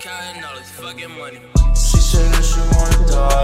counting all this fucking money. She said that she wanna die.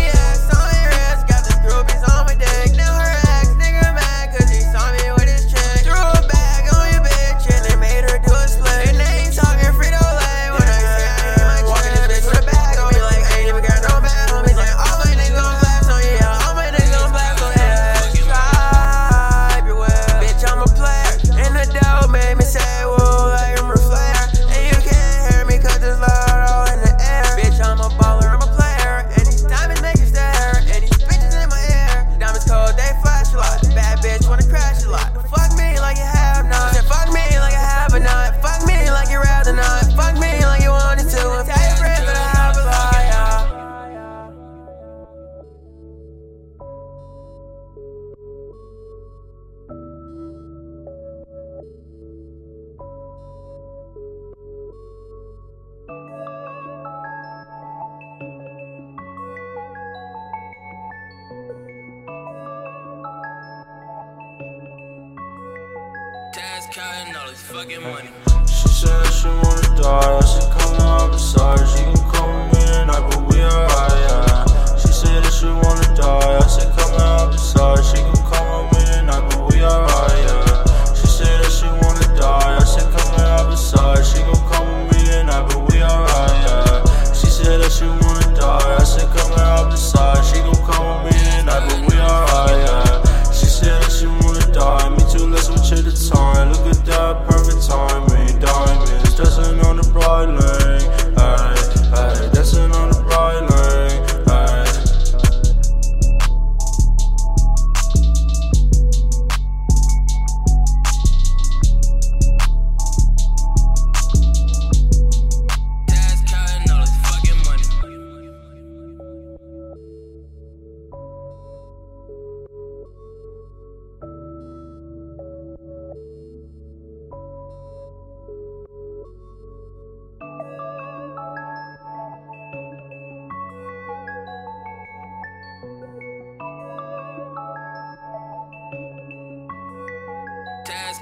She said she wanna die. I said, come on, I'm sorry. She can call me and I believe.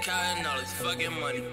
counting all this fucking money.